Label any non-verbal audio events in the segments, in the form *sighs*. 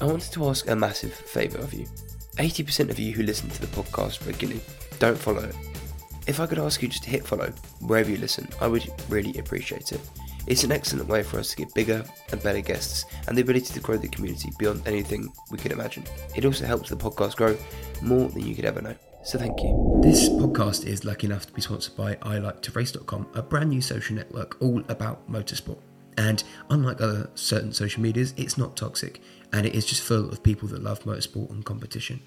I wanted to ask a massive favour of you. 80% of you who listen to the podcast regularly don't follow it. If I could ask you just to hit follow wherever you listen, I would really appreciate it. It's an excellent way for us to get bigger and better guests and the ability to grow the community beyond anything we could imagine. It also helps the podcast grow more than you could ever know. So thank you. This podcast is lucky enough to be sponsored by iLikeToRace.com, a brand new social network all about motorsport. And unlike other certain social medias, it's not toxic and it is just full of people that love motorsport and competition.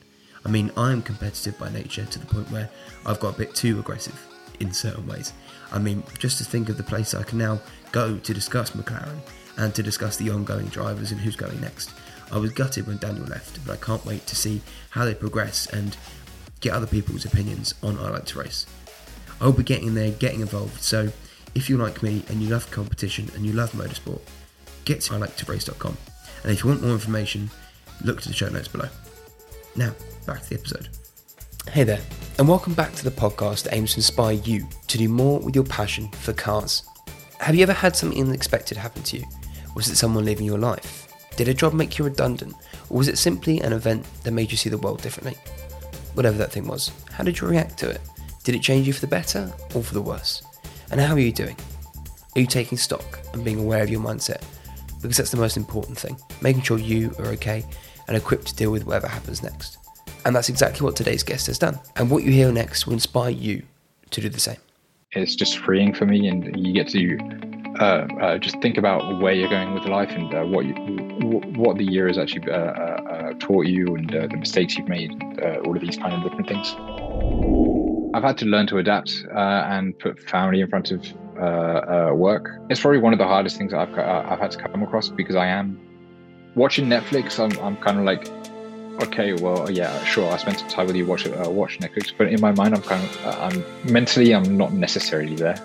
I mean, I'm competitive by nature to the point where I've got a bit too aggressive in certain ways. I mean, just to think of the place I can now go to discuss McLaren and to discuss the ongoing drivers and who's going next. I was gutted when Daniel left, but I can't wait to see how they progress and get other people's opinions on I Like to Race. I'll be getting there, getting involved, so if you like me and you love competition and you love motorsport, get to iliketorace.com. And if you want more information, look to the show notes below. Now, back to the episode. Hey there, and welcome back to the podcast that aims to inspire you to do more with your passion for cars. Have you ever had something unexpected happen to you? Was it someone leaving your life? Did a job make you redundant? Or was it simply an event that made you see the world differently? whatever that thing was. How did you react to it? Did it change you for the better or for the worse? And how are you doing? Are you taking stock and being aware of your mindset? Because that's the most important thing, making sure you are okay and equipped to deal with whatever happens next. And that's exactly what today's guest has done. And what you hear next will inspire you to do the same. It's just freeing for me, and you get to uh, uh, just think about where you're going with life and uh, what you, what the year has actually uh, uh, uh, taught you and the mistakes you've made, all of these kind of different things. I've had to learn to adapt and put family in front of work. It's probably one of the hardest things I've I've had to come across because I am watching Netflix. I'm I'm kind of like okay, well, yeah, sure, I spent some time with you, watch uh, watch Netflix, but in my mind, I'm kind of, uh, I'm mentally, I'm not necessarily there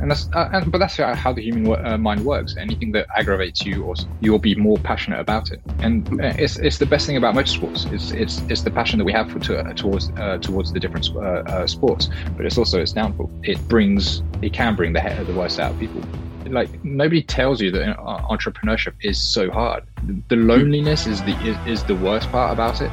and that's uh, and, but that's how the human uh, mind works. Anything that aggravates you, or you'll be more passionate about it. And uh, it's it's the best thing about motorsports. It's it's it's the passion that we have for, to, uh, towards uh, towards the different uh, sports. But it's also its downfall. It brings it can bring the the worst out of people. Like nobody tells you that entrepreneurship is so hard. The loneliness is the is, is the worst part about it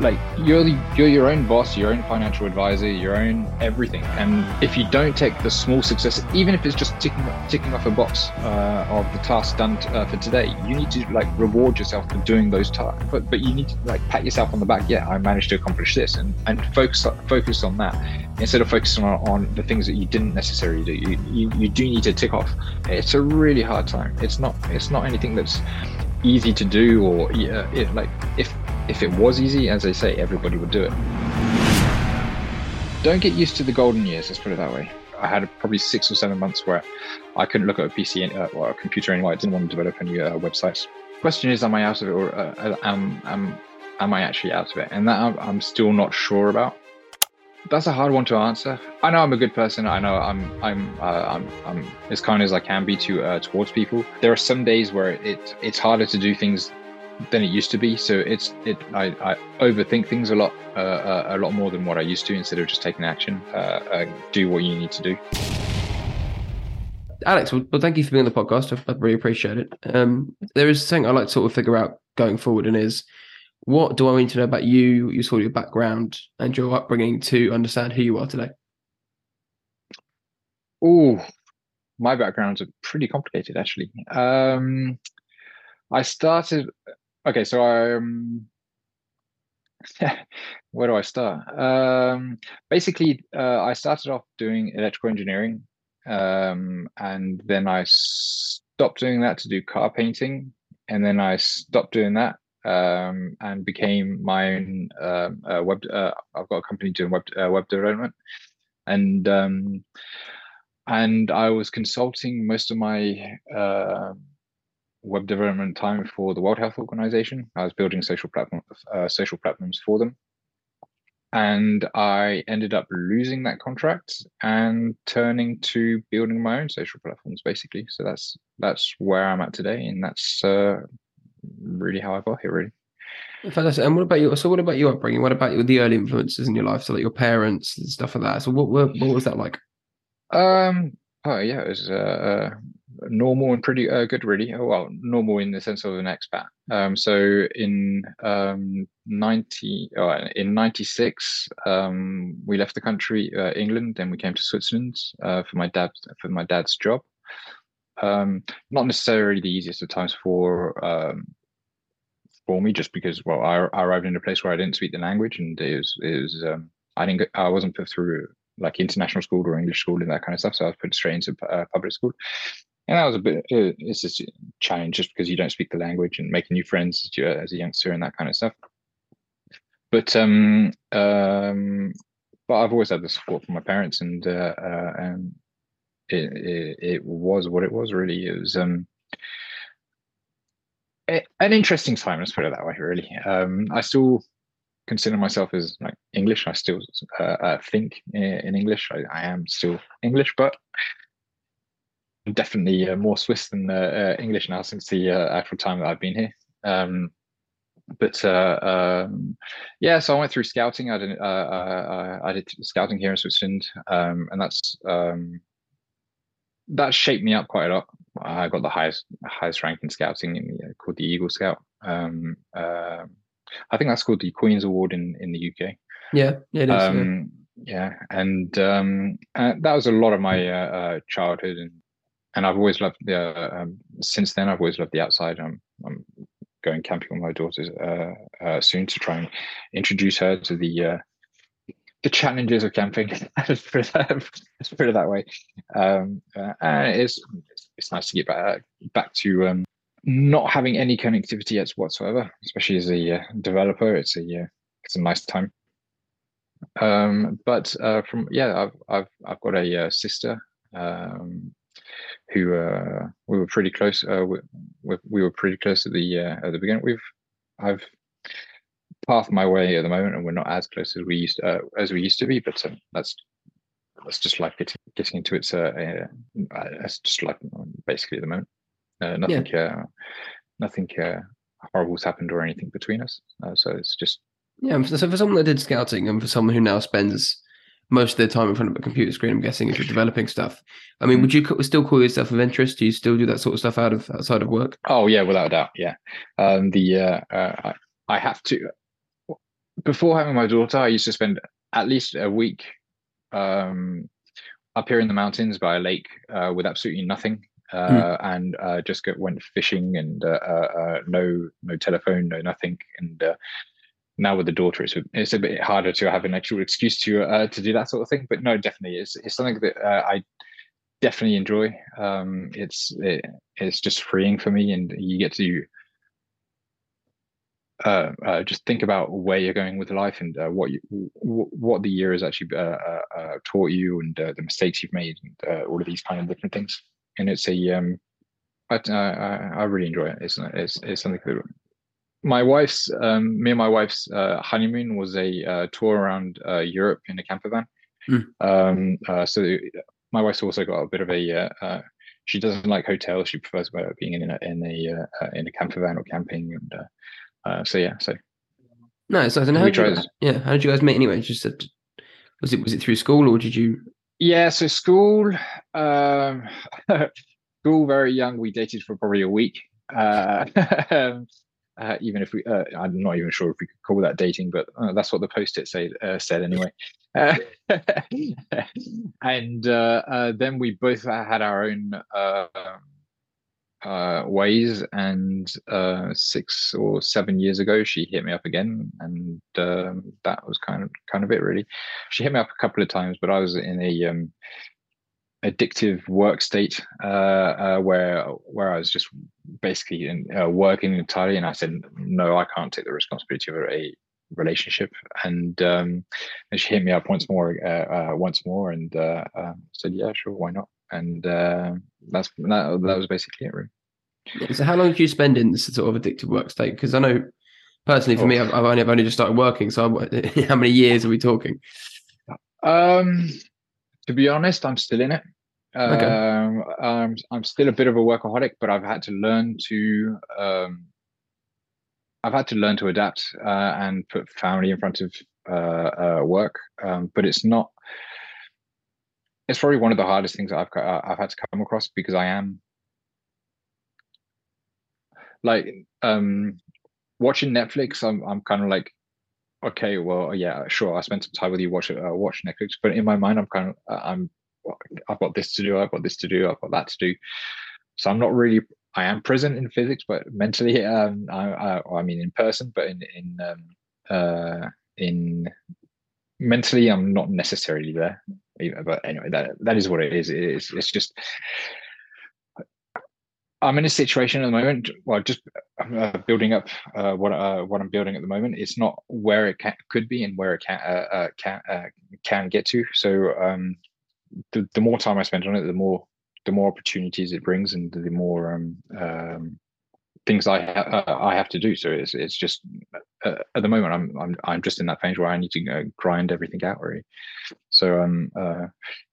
like you're you're your own boss your own financial advisor your own everything. And if you don't take the small success even if it's just ticking ticking off a box uh, of the task done t- uh, for today you need to like reward yourself for doing those tasks but but you need to like pat yourself on the back. Yeah i managed to accomplish this. And and focus focus on that. Instead of focusing on, on the things that you didn't necessarily do you, you you do need to tick off. It's a really hard time. It's not it's not anything that's easy to do or yeah, it, like if if it was easy, as they say, everybody would do it. Don't get used to the golden years, let's put it that way. I had probably six or seven months where I couldn't look at a PC uh, or a computer anymore. I didn't want to develop any uh, websites. Question is, am I out of it or uh, am, am, am I actually out of it? And that I'm, I'm still not sure about that's a hard one to answer. I know I'm a good person. I know I'm I'm uh, I'm, I'm as kind as I can be to uh, towards people. There are some days where it it's harder to do things than it used to be. So it's it I, I overthink things a lot uh, uh, a lot more than what I used to. Instead of just taking action, uh, uh do what you need to do. Alex, well, thank you for being on the podcast. I, I really appreciate it. Um, there is something I like to sort of figure out going forward, and is what do I need to know about you, your sort of your background, and your upbringing to understand who you are today? Oh, my background's are pretty complicated actually. Um, I started. Okay, so Um, *laughs* where do I start? Um, basically, uh, I started off doing electrical engineering, um, and then I stopped doing that to do car painting, and then I stopped doing that um, and became my own um, uh, web. Uh, I've got a company doing web uh, web development, and um, and I was consulting most of my uh, web development time for the World Health Organization. I was building social platform, uh, social platforms for them, and I ended up losing that contract and turning to building my own social platforms, basically. So that's that's where I'm at today, and that's uh, really how I got here. Really. Fantastic. And what about you? So, what about your upbringing? What about the early influences in your life? So, like your parents and stuff like that. So, what what, what was that like? Um. Oh yeah, it was uh, normal and pretty uh, good, really. Oh, well, normal in the sense of an expat. Um, so in um, ninety, uh, in ninety six, um, we left the country, uh, England, and we came to Switzerland uh, for my dad for my dad's job. Um, not necessarily the easiest of times for um, for me, just because well, I, I, arrived in a place where I didn't speak the language, and it was it was um, I didn't I wasn't put through like international school or English school and that kind of stuff. So I was put straight into uh, public school. And that was a bit, it's just a challenge just because you don't speak the language and making new friends as, a youngster and that kind of stuff. But, um, um, but I've always had the support from my parents and, uh, uh, and it, it, it, was what it was really. It was, um, an interesting time, let's put it that way, really. Um, I still consider myself as like English. I still uh, uh, think in English. I, I, am still English, but definitely uh, more Swiss than uh, uh, English now since the uh, actual time that I've been here. Um, but um, yeah, so I went through scouting. I did I did scouting here in Switzerland, um, and that's um, that shaped me up quite a lot. I got the highest highest rank in scouting in the, called the Eagle Scout. Um, I think that's called the Queen's Award in in the UK. Yeah, it is. Um, yeah. yeah. and um, uh, that was a lot of my uh, uh, childhood, and and I've always loved the. Uh, um, since then, I've always loved the outside. I'm I'm going camping with my daughter uh, uh, soon to try and introduce her to the the challenges of camping. *laughs* let's, put it that, let's put it that way. Um, and it's it's nice to get back back to um, not having any connectivity yet whatsoever, especially as a uh, developer, it's a uh, it's a nice time. Um, but uh, from yeah, I've I've I've got a uh, sister um, who uh, we were pretty close. Uh, we, we were pretty close at the at the beginning. We've I've pathed my way at the moment, and we're not as close as we used as we used to be. But um, that's that's just like getting getting into its uh, it's just like basically at the moment. Uh, nothing, yeah. uh, nothing uh, horrible's happened or anything between us. Uh, so it's just yeah. So for someone that did scouting, and for someone who now spends most of their time in front of a computer screen, I'm guessing if you're developing stuff. I mean, would you still call yourself of interest? Do you still do that sort of stuff out of outside of work? Oh yeah, without a doubt. Yeah, um, the uh, uh, I, have to. Before having my daughter, I used to spend at least a week um, up here in the mountains by a lake uh, with absolutely nothing mm. and uh, just go, went fishing and uh, no no telephone, no nothing, and now with the daughter, it's it's a bit harder to have an actual excuse to uh, to do that sort of thing. But no, definitely, it's it's something that uh, I definitely enjoy. Um, it's it, it's just freeing for me, and you get to uh, uh, just think about where you're going with life and uh, what you w- what the year has actually taught you, and the mistakes you've made, and all of these kind of different things and it's a um, I, I, I really enjoy it. It's it's, it's something that my wife's um, me and my wife's uh, honeymoon was a uh, tour around uh, Europe in a camper van. Mm. Um, uh, so my wife's also got a bit of a uh, uh, she doesn't like hotels. She prefers being in a in a in a camper van or camping. And so yeah, so nice. So how did you, yeah, how did you guys meet anyway? Just was it was it through school or did you yeah, so school, um, *laughs* school very young. We dated for probably a week. *laughs* Uh, uh, even if we, uh, I'm not even sure if we could call that dating, but uh, that's what the post-it say, uh, said anyway. Uh, *laughs* and then we both had our own um, uh, ways. And uh, six or seven years ago, she hit me up again, and um, that was kind of kind of it. Really, she hit me up a couple of times, but I was in a um, addictive work state uh, uh, where where I was just basically in, uh, working entirely, and I said, no, I can't take the responsibility of a relationship. And um, and she hit me up once more, uh, uh, once more, and uh, um, said, yeah, sure, why not? And that's that, that was basically it, really. Yeah, so how long did you spend in this sort of addictive work state? Because I know personally for oh. me, I've, I've, only, I've only just started working. So I'm, *laughs* how many years are we talking? Um, to be honest, I'm still in it. Okay. Um, I'm, I'm still a bit of a workaholic, but I've had to learn to um, I've had to learn to adapt uh, and put family in front of uh, uh, work. Um, but it's not. It's probably one of the hardest things that I've uh, I've had to come across because I am like um watching Netflix, I'm I'm kind of like, okay, well, yeah, sure, I spent some time with you, watch uh, watch Netflix, but in my mind, I'm kind of uh, I'm I've got this to do, I've got this to do, I've got that to do. So I'm not really. I am present in physics, but mentally, *laughs* um, I, I, I mean, in person, but in in um, uh, in mentally, I'm not necessarily there. But anyway, that that is what it is. It is. It's just I'm in a situation at the moment. Well, just uh, building up uh, what uh, what I'm building at the moment. It's not where it can, could be and where it can uh, uh, can uh, can get to. So um, the the more time I spend on it, the more the more opportunities it brings, and the more um, um, things I ha- I have to do. So it's it's just at the moment I'm I'm I'm just in that phase where I need to grind everything out really. So um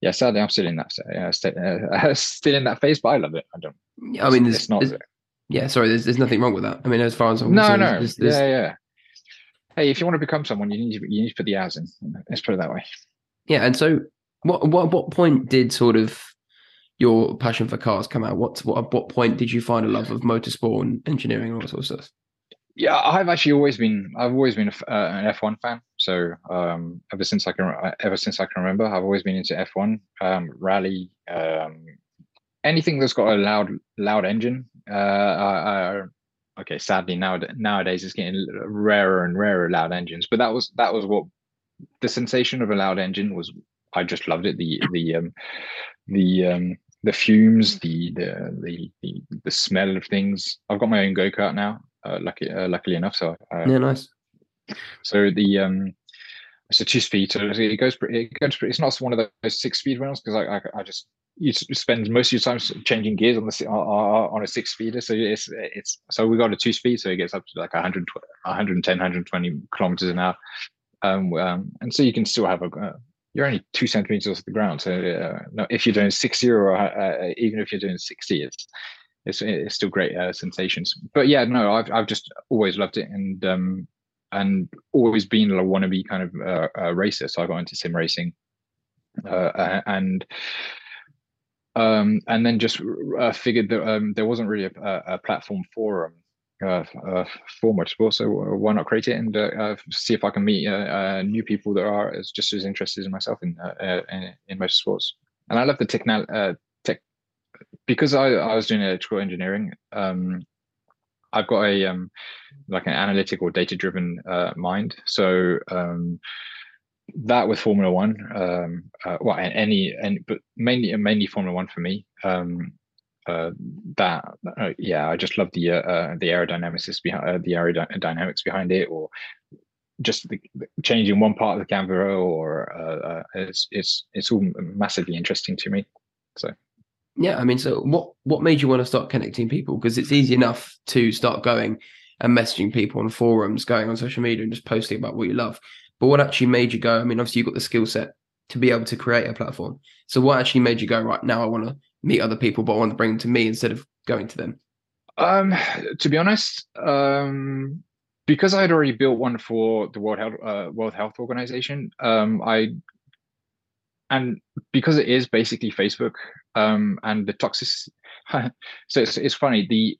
yeah, sadly I'm still in that st- *laughs* still in that phase, but I love it. I don't. I mean, it's not. yeah, sorry. There's there's nothing wrong with that. I mean, as far as I'm no, concerned, no, there's, there's, yeah, yeah. Hey, if you want to become someone, you need to you need to put the hours in. Let's put it that way. Yeah, and so what what what point did sort of your passion for cars come out? What what what point did you find a love of motorsport and engineering and all that sort of stuff? Yeah, I've actually always been I've always been a, uh, an F1 fan. So um, ever since I can ever since I can remember, I've always been into F1 um, rally. Um, anything that's got a loud loud engine. Uh, I, I, okay, sadly now nowadays it's getting rarer and rarer loud engines. But that was that was what the sensation of a loud engine was. I just loved it. The the um, the um, the fumes, the, the the the the smell of things. I've got my own go kart now. Uh, lucky, uh, luckily enough. So uh, yeah, nice. So the um, it's a two speed. So it goes. Pretty, it goes. Pretty, it's not one of those six speed runs because I, I, I just you spend most of your time changing gears on the on a six speeder. So it's it's so we got a two speed, so it gets up to like 100, 110, 120 kilometers an hour. Um, um, and so you can still have a uh, you're only two centimeters off the ground. So uh, no, if you're doing 60 or uh, uh, even if you're doing 60, it's it's, it's still great uh, sensations. But yeah, no, I've I've just always loved it and um and always been a wannabe kind of uh, uh, racer. So I got into sim racing and um and then just figured that um there wasn't really a, a platform for um uh, uh, for motorsport. So why not create it and uh, uh see if I can meet uh, uh, new people that are as just as interested as myself in in, in motorsports. And I love the technology. tech because I, I was doing electrical engineering. Um, I've got a um, like an analytical, data driven uh, mind. So um, that with Formula One, um, uh, well, and any and but mainly mainly Formula One for me. Um, uh, that uh, yeah, I just love the uh, uh the aerodynamics behind uh, the aerodynamics behind it, or just the, changing one part of the camera, or uh, it's it's it's all massively interesting to me. So yeah, I mean, so what what made you want to start connecting people? Because it's easy enough to start going and messaging people on forums, going on social media, and just posting about what you love. But what actually made you go? I mean, obviously you've got the skill set to be able to create a platform. So what actually made you go right now? I want to meet other people, but I want to bring them to me instead of going to them? Um, to be honest, um, because I had already built one for the World Health uh, World Health Organization, um, I and because it is basically Facebook, um, and the toxicity. *laughs* so it's, it's funny. The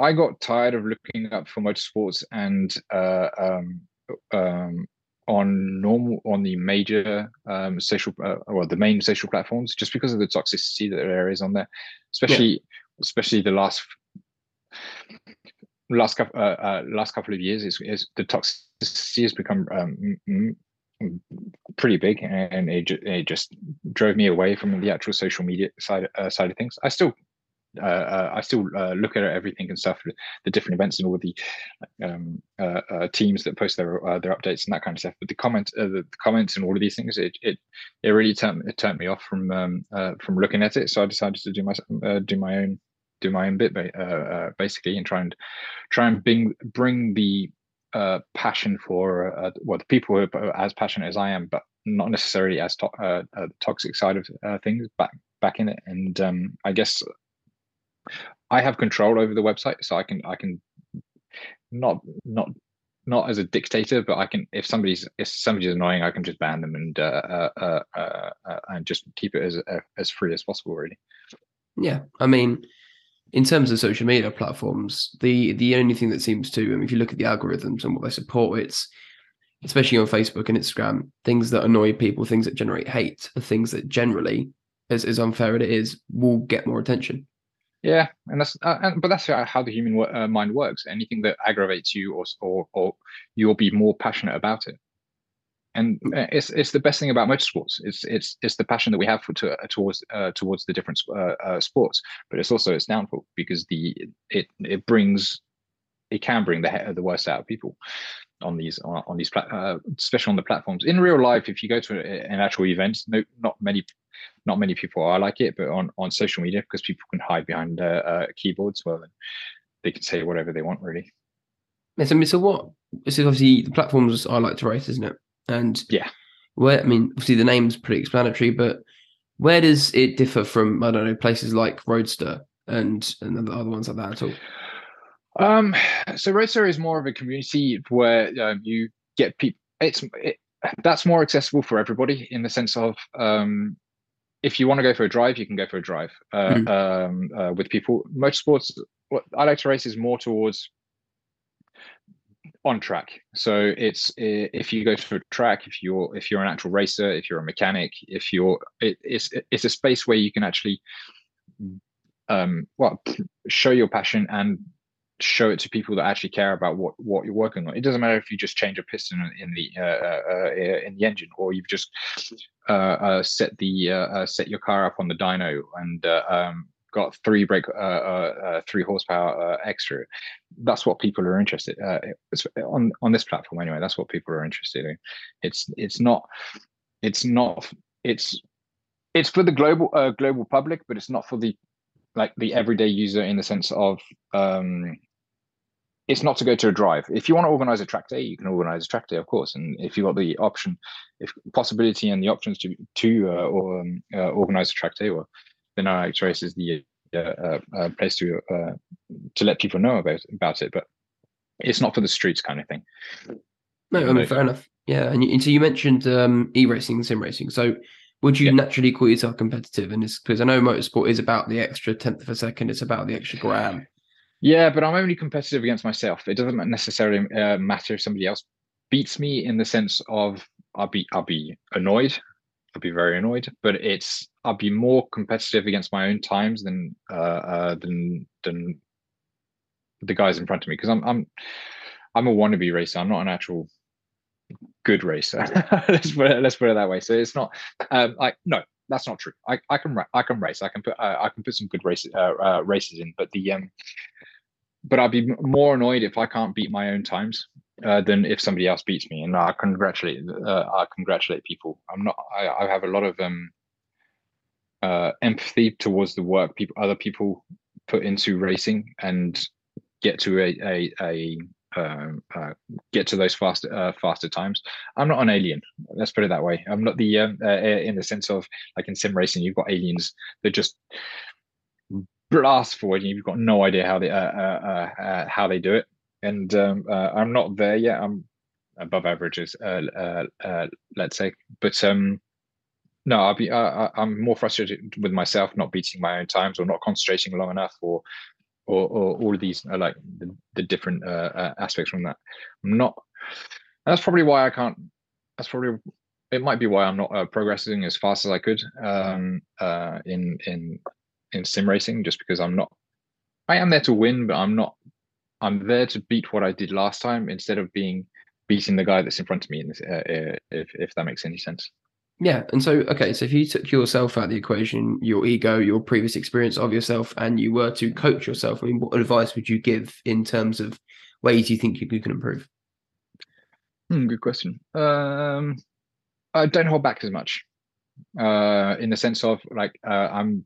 I got tired of looking up for motorsports and uh, um, um, on normal on the major um, social uh, or the main social platforms just because of the toxicity that there is on there especially yeah. especially the last last couple uh, uh, last couple of years is, is the toxicity has become um, pretty big and it, it just drove me away from the actual social media side uh, side of things i still uh, uh, I still uh, look at everything and stuff, the different events and all the um, uh, uh, teams that post their uh, their updates and that kind of stuff. But the comment, the, comments and all of these things, it it, it really turned it turned me off from um, from looking at it. So I decided to do my do my own do my own bit basically and try and try and bring bring the passion for well the people who are as passionate as I am, but not necessarily as to- the toxic side of things back back in it. And um, I guess I have control over the website, so I can I can not not not as a dictator, but I can if somebody's if somebody's annoying, I can just ban them and uh, uh, uh, uh and just keep it as uh, as free as possible. Really. Yeah, I mean, in terms of social media platforms, the the only thing that seems to, I mean, if you look at the algorithms and what they support, it's especially on Facebook and Instagram, things that annoy people, things that generate hate, are things that generally, as, as unfair as it is, will get more attention. Yeah, and that's uh, and, but that's how the human uh, mind works. Anything that aggravates you, or or or you'll be more passionate about it. And uh, it's it's the best thing about motorsports. It's it's it's the passion that we have for, to, uh, towards uh, towards the different uh, sports. But it's also its downfall because the it it brings it can bring the the worst out of people on these on, on these uh, especially on the platforms in real life if you go to an actual event no not many not many people are like it but on on social media because people can hide behind uh, uh, keyboards well and they can say whatever they want really mean, so what this is obviously the platforms I like to race isn't it and yeah where I mean obviously the name's pretty explanatory but where does it differ from I don't know places like Roadster and and the other ones like that at all um, so Roadster is more of a community where um, you get people. It's it, that's more accessible for everybody in the sense of um, if you want to go for a drive, you can go for a drive uh, mm. um, uh, with people. Motorsports, what I like to race is more towards on track. So it's if you go to a track, if you're if you're an actual racer, if you're a mechanic, if you're it, it's it's a space where you can actually um, well show your passion and show it to people that actually care about what what you're working on. It doesn't matter if you just change a piston in the uh, uh, uh in the engine, or you've just uh, uh set the uh, set your car up on the dyno and um, got three brake three horsepower uh, extra. That's what people are interested on on this platform anyway. That's what people are interested in. It's it's not it's not it's it's for the global global public, but it's not for the like the everyday user in the sense of um, it's not to go to a drive. If you want to organize a track day, you can organize a track day, of course. And if you've got the option, if possibility and the options to to uh, or um, uh, organize a track day, well, then RX Race is the uh, uh, uh, place to uh, to let people know about about it. But it's not for the streets kind of thing. No, I mean fair enough. Yeah, and, you, and so you mentioned um, e-racing, sim racing. So would you yeah. naturally call yourself competitive? And it's because I know motorsport is about the extra tenth of a second. It's about the extra gram. Yeah, but I'm only competitive against myself. It doesn't necessarily uh, matter if somebody else beats me in the sense of I'll be I'll be annoyed. I'll be very annoyed, but it's I'd be more competitive against my own times than uh, uh than than the guys in front of me because I'm I'm I'm a wannabe racer. I'm not an actual good racer. *laughs* let's put it let's put it that way. So it's not um like no, that's not true. I, I can I can race. I can put uh, I can put some good races uh, uh, races in, but the um but I'd be more annoyed if I can't beat my own times uh, than if somebody else beats me. And I congratulate, uh, I congratulate people. I'm not. I, I have a lot of um, uh, empathy towards the work people, other people put into racing, and get to a a, a um, uh, get to those faster uh, faster times. I'm not an alien. Let's put it that way. I'm not the um, in the sense of like in sim racing, you've got aliens that just blast forward, and you've got no idea how they how they do it. And um, uh, I'm not there yet. I'm above averages, uh, let's say. But um, no, I'll be. I'm more frustrated with myself not beating my own times or not concentrating long enough, or or, or all of these like the, the different aspects from that. I'm not. That's probably why I can't. That's probably it might be why I'm not uh, progressing as fast as I could um, uh, in in in sim racing just because I'm not I am there to win, but I'm not I'm there to beat what I did last time instead of being beating the guy that's in front of me. Uh, uh, if if that makes any sense. Yeah, and so okay, so if you took yourself out of the equation, your ego, your previous experience of yourself, and you were to coach yourself, I mean, what advice would you give in terms of ways you think you can improve? Hmm, good question. Um, I don't hold back as much, uh, in the sense of like uh, I'm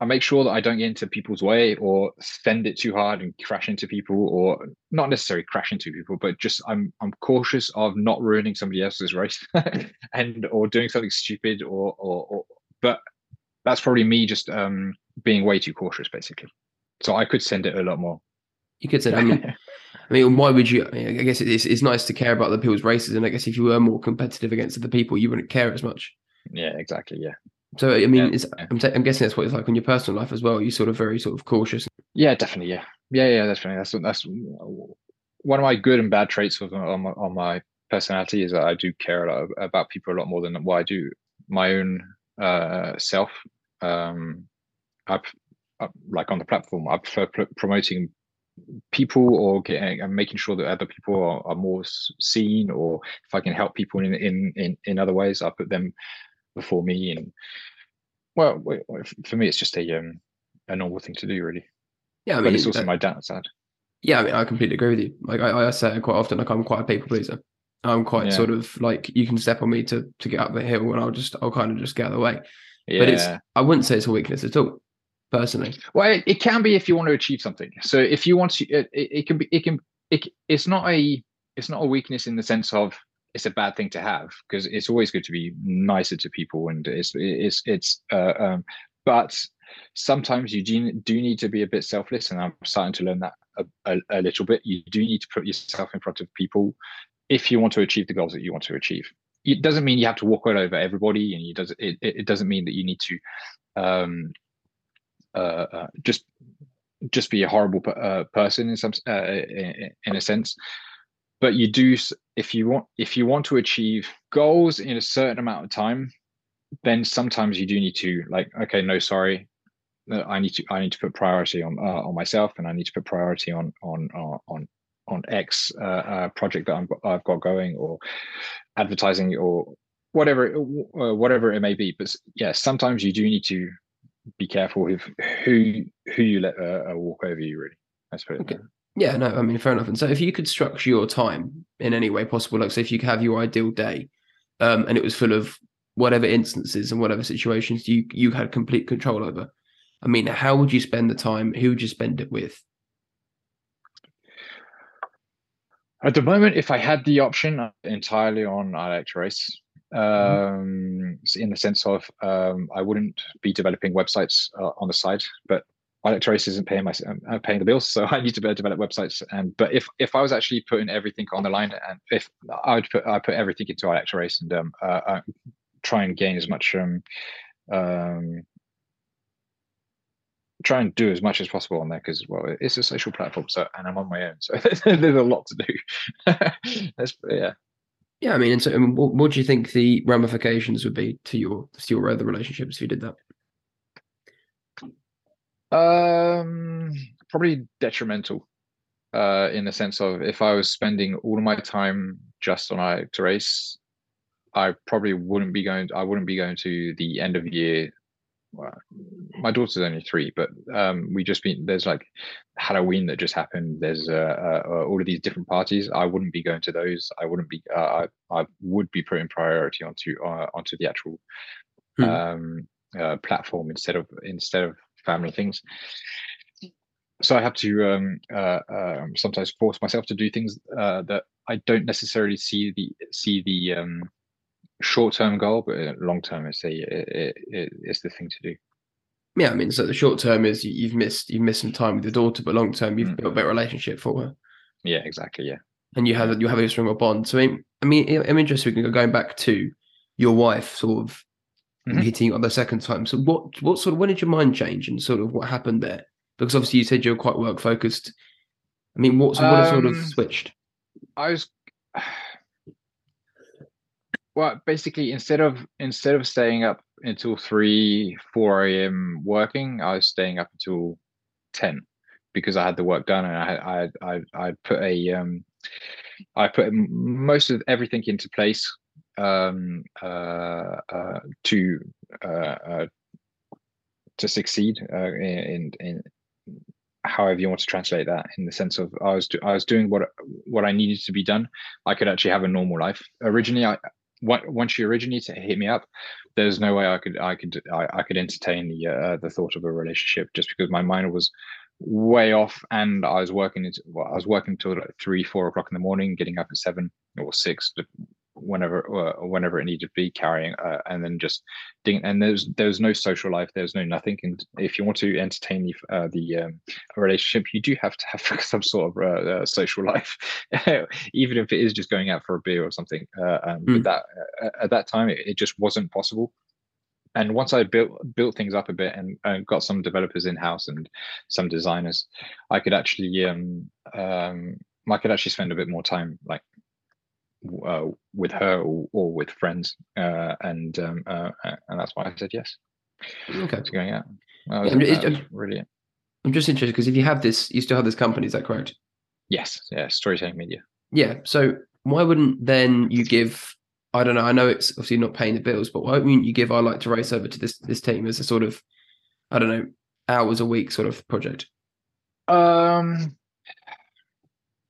I make sure that I don't get into people's way or send it too hard and crash into people, or not necessarily crash into people, but just I'm I'm cautious of not ruining somebody else's race *laughs* and or doing something stupid or or, or but that's probably me just um being way too cautious basically. So I could send it a lot more. You could send. I mean, *laughs* I mean, why would you? I, mean, I guess it's it's nice to care about the people's races, and I guess if you were more competitive against other people, you wouldn't care as much. Yeah, exactly. Yeah. So I mean, Yeah. I'm, ta- I'm guessing that's what it's like on your personal life as well. You're sort of very sort of cautious. Yeah, definitely. Yeah, yeah, yeah. Definitely. That's that's one of my good and bad traits of, on my on my personality is that I do care a lot about people a lot more than what I do my own uh, self. Um, I, I like on the platform. I prefer pr- promoting people or getting and making sure that other people are, are more seen, or if I can help people in in in, in other ways, I put them before me. And well, for me, it's just a um a normal thing to do, really. Yeah, I but it's also my downside. yeah, I mean, I completely agree with you. Like I, I say it quite often, like I'm quite a people pleaser. I'm quite Yeah. sort of like you can step on me to to get up the hill, and I'll just I'll kind of just get out of the way. Yeah. But it's I wouldn't say it's a weakness at all, personally. Well, it, it can be if you want to achieve something. So if you want to, it, it, it can be, it can, it, it's not a, it's not a weakness in the sense of it's a bad thing to have because it's always good to be nicer to people and it's, it's, it's, uh, um, but sometimes you do, need to be a bit selfless and I'm starting to learn that a, a, a little bit. You do need to put yourself in front of people if you want to achieve the goals that you want to achieve. It doesn't mean you have to walk all over everybody and you does it, it, it doesn't mean that you need to, um, uh, uh, just just be a horrible uh, person in some uh, in, in a sense but you do if you want if you want to achieve goals in a certain amount of time then sometimes you do need to like okay no sorry uh, i need to i need to put priority on uh, on myself and i need to put priority on on on on, on x uh, uh, project that I'm, i've got going or advertising or whatever uh, whatever it may be but yeah sometimes you do need to be careful with who who you let uh, uh, walk over you. Really, put it Okay. there. Yeah, no, I mean, fair enough. And so, if you could structure your time in any way possible, like say if you could have your ideal day, um, and it was full of whatever instances and whatever situations you you had complete control over, I mean, how would you spend the time? Who would you spend it with? At the moment, if I had the option uh, entirely on I like to race, um, s- in the sense of um, I wouldn't be developing websites uh, on the side, but To isn't paying my uh, paying the bills, so *laughs* I need to develop websites. And but if if I was actually putting everything on the line, and if I would put I put everything into to and um, uh, uh, try and gain as much um, um, try and do as much as possible on there because well it's a social platform so and i'm on my own so *laughs* there's a lot to do *laughs* That's, yeah Yeah, I mean, and so what, what do you think the ramifications would be to your to your other relationships if you did that? Um probably detrimental uh in the sense of if i was spending all of my time just on i to race i probably wouldn't be going i wouldn't be going to the end of year well, my daughter's only three, but um, we just been there's like Halloween that just happened. There's uh, uh, uh, all of these different parties. I wouldn't be going to those. I wouldn't be. Uh, I I would be putting priority onto uh, onto the actual Hmm. um, uh, platform instead of instead of family things. So I have to um, uh, um, sometimes force myself to do things uh, that I don't necessarily see the see the um, short term goal, but long term it's a it, it, it's the thing to do. Yeah, I mean, so the short term is you- you've missed you've missed some time with your daughter, but long term you've Mm. built a better relationship for her, Yeah, exactly. Yeah. and you have you have a stronger bond. So I mean, I mean, I'm interested. We can go going back to your wife, sort of Mhm. hitting on the second time. So what what sort of when did your mind change and sort of what happened there? Because obviously you said you were quite work focused. I mean, what so what sort of Um, switched? I was *sighs* well, basically instead of instead of staying up until three, four a.m. working, I was staying up until ten because I had the work done and I had I I I put a um I put most of everything into place um uh uh to uh, to succeed in in however you want to translate that in the sense of I was do, I was doing what what I needed to be done. I could actually have a normal life. Originally, I once you originally hit me up, there's no way I could I could I, I could entertain the uh, the thought of a relationship just because my mind was way off and I was working well, I was working till like three four o'clock in the morning, getting up at seven or six whenever uh, whenever it needed to be carrying uh, and then just ding and there's there's no social life there's no nothing and if you want to entertain the uh, the um, relationship you do have to have *laughs* some sort of uh, uh, social life *laughs* even if it is just going out for a beer or something uh, um, Mm. but that uh, at that time it, it just wasn't possible and once I built built things up a bit and uh, got some developers in house and some designers, I could actually um, um, I could actually spend a bit more time like uh, with her or, or with friends, uh, and um, uh, and that's why I said yes. Okay, to going out. Was, yeah, I'm, really. I'm just interested because if you have this, you still have this company. Is that correct? Yes. Yeah. Storytelling media. Yeah. So why wouldn't then you give I don't know. I know it's obviously not paying the bills, but why wouldn't you give I like to race over to this this team as a sort of I don't know hours a week sort of project? Um.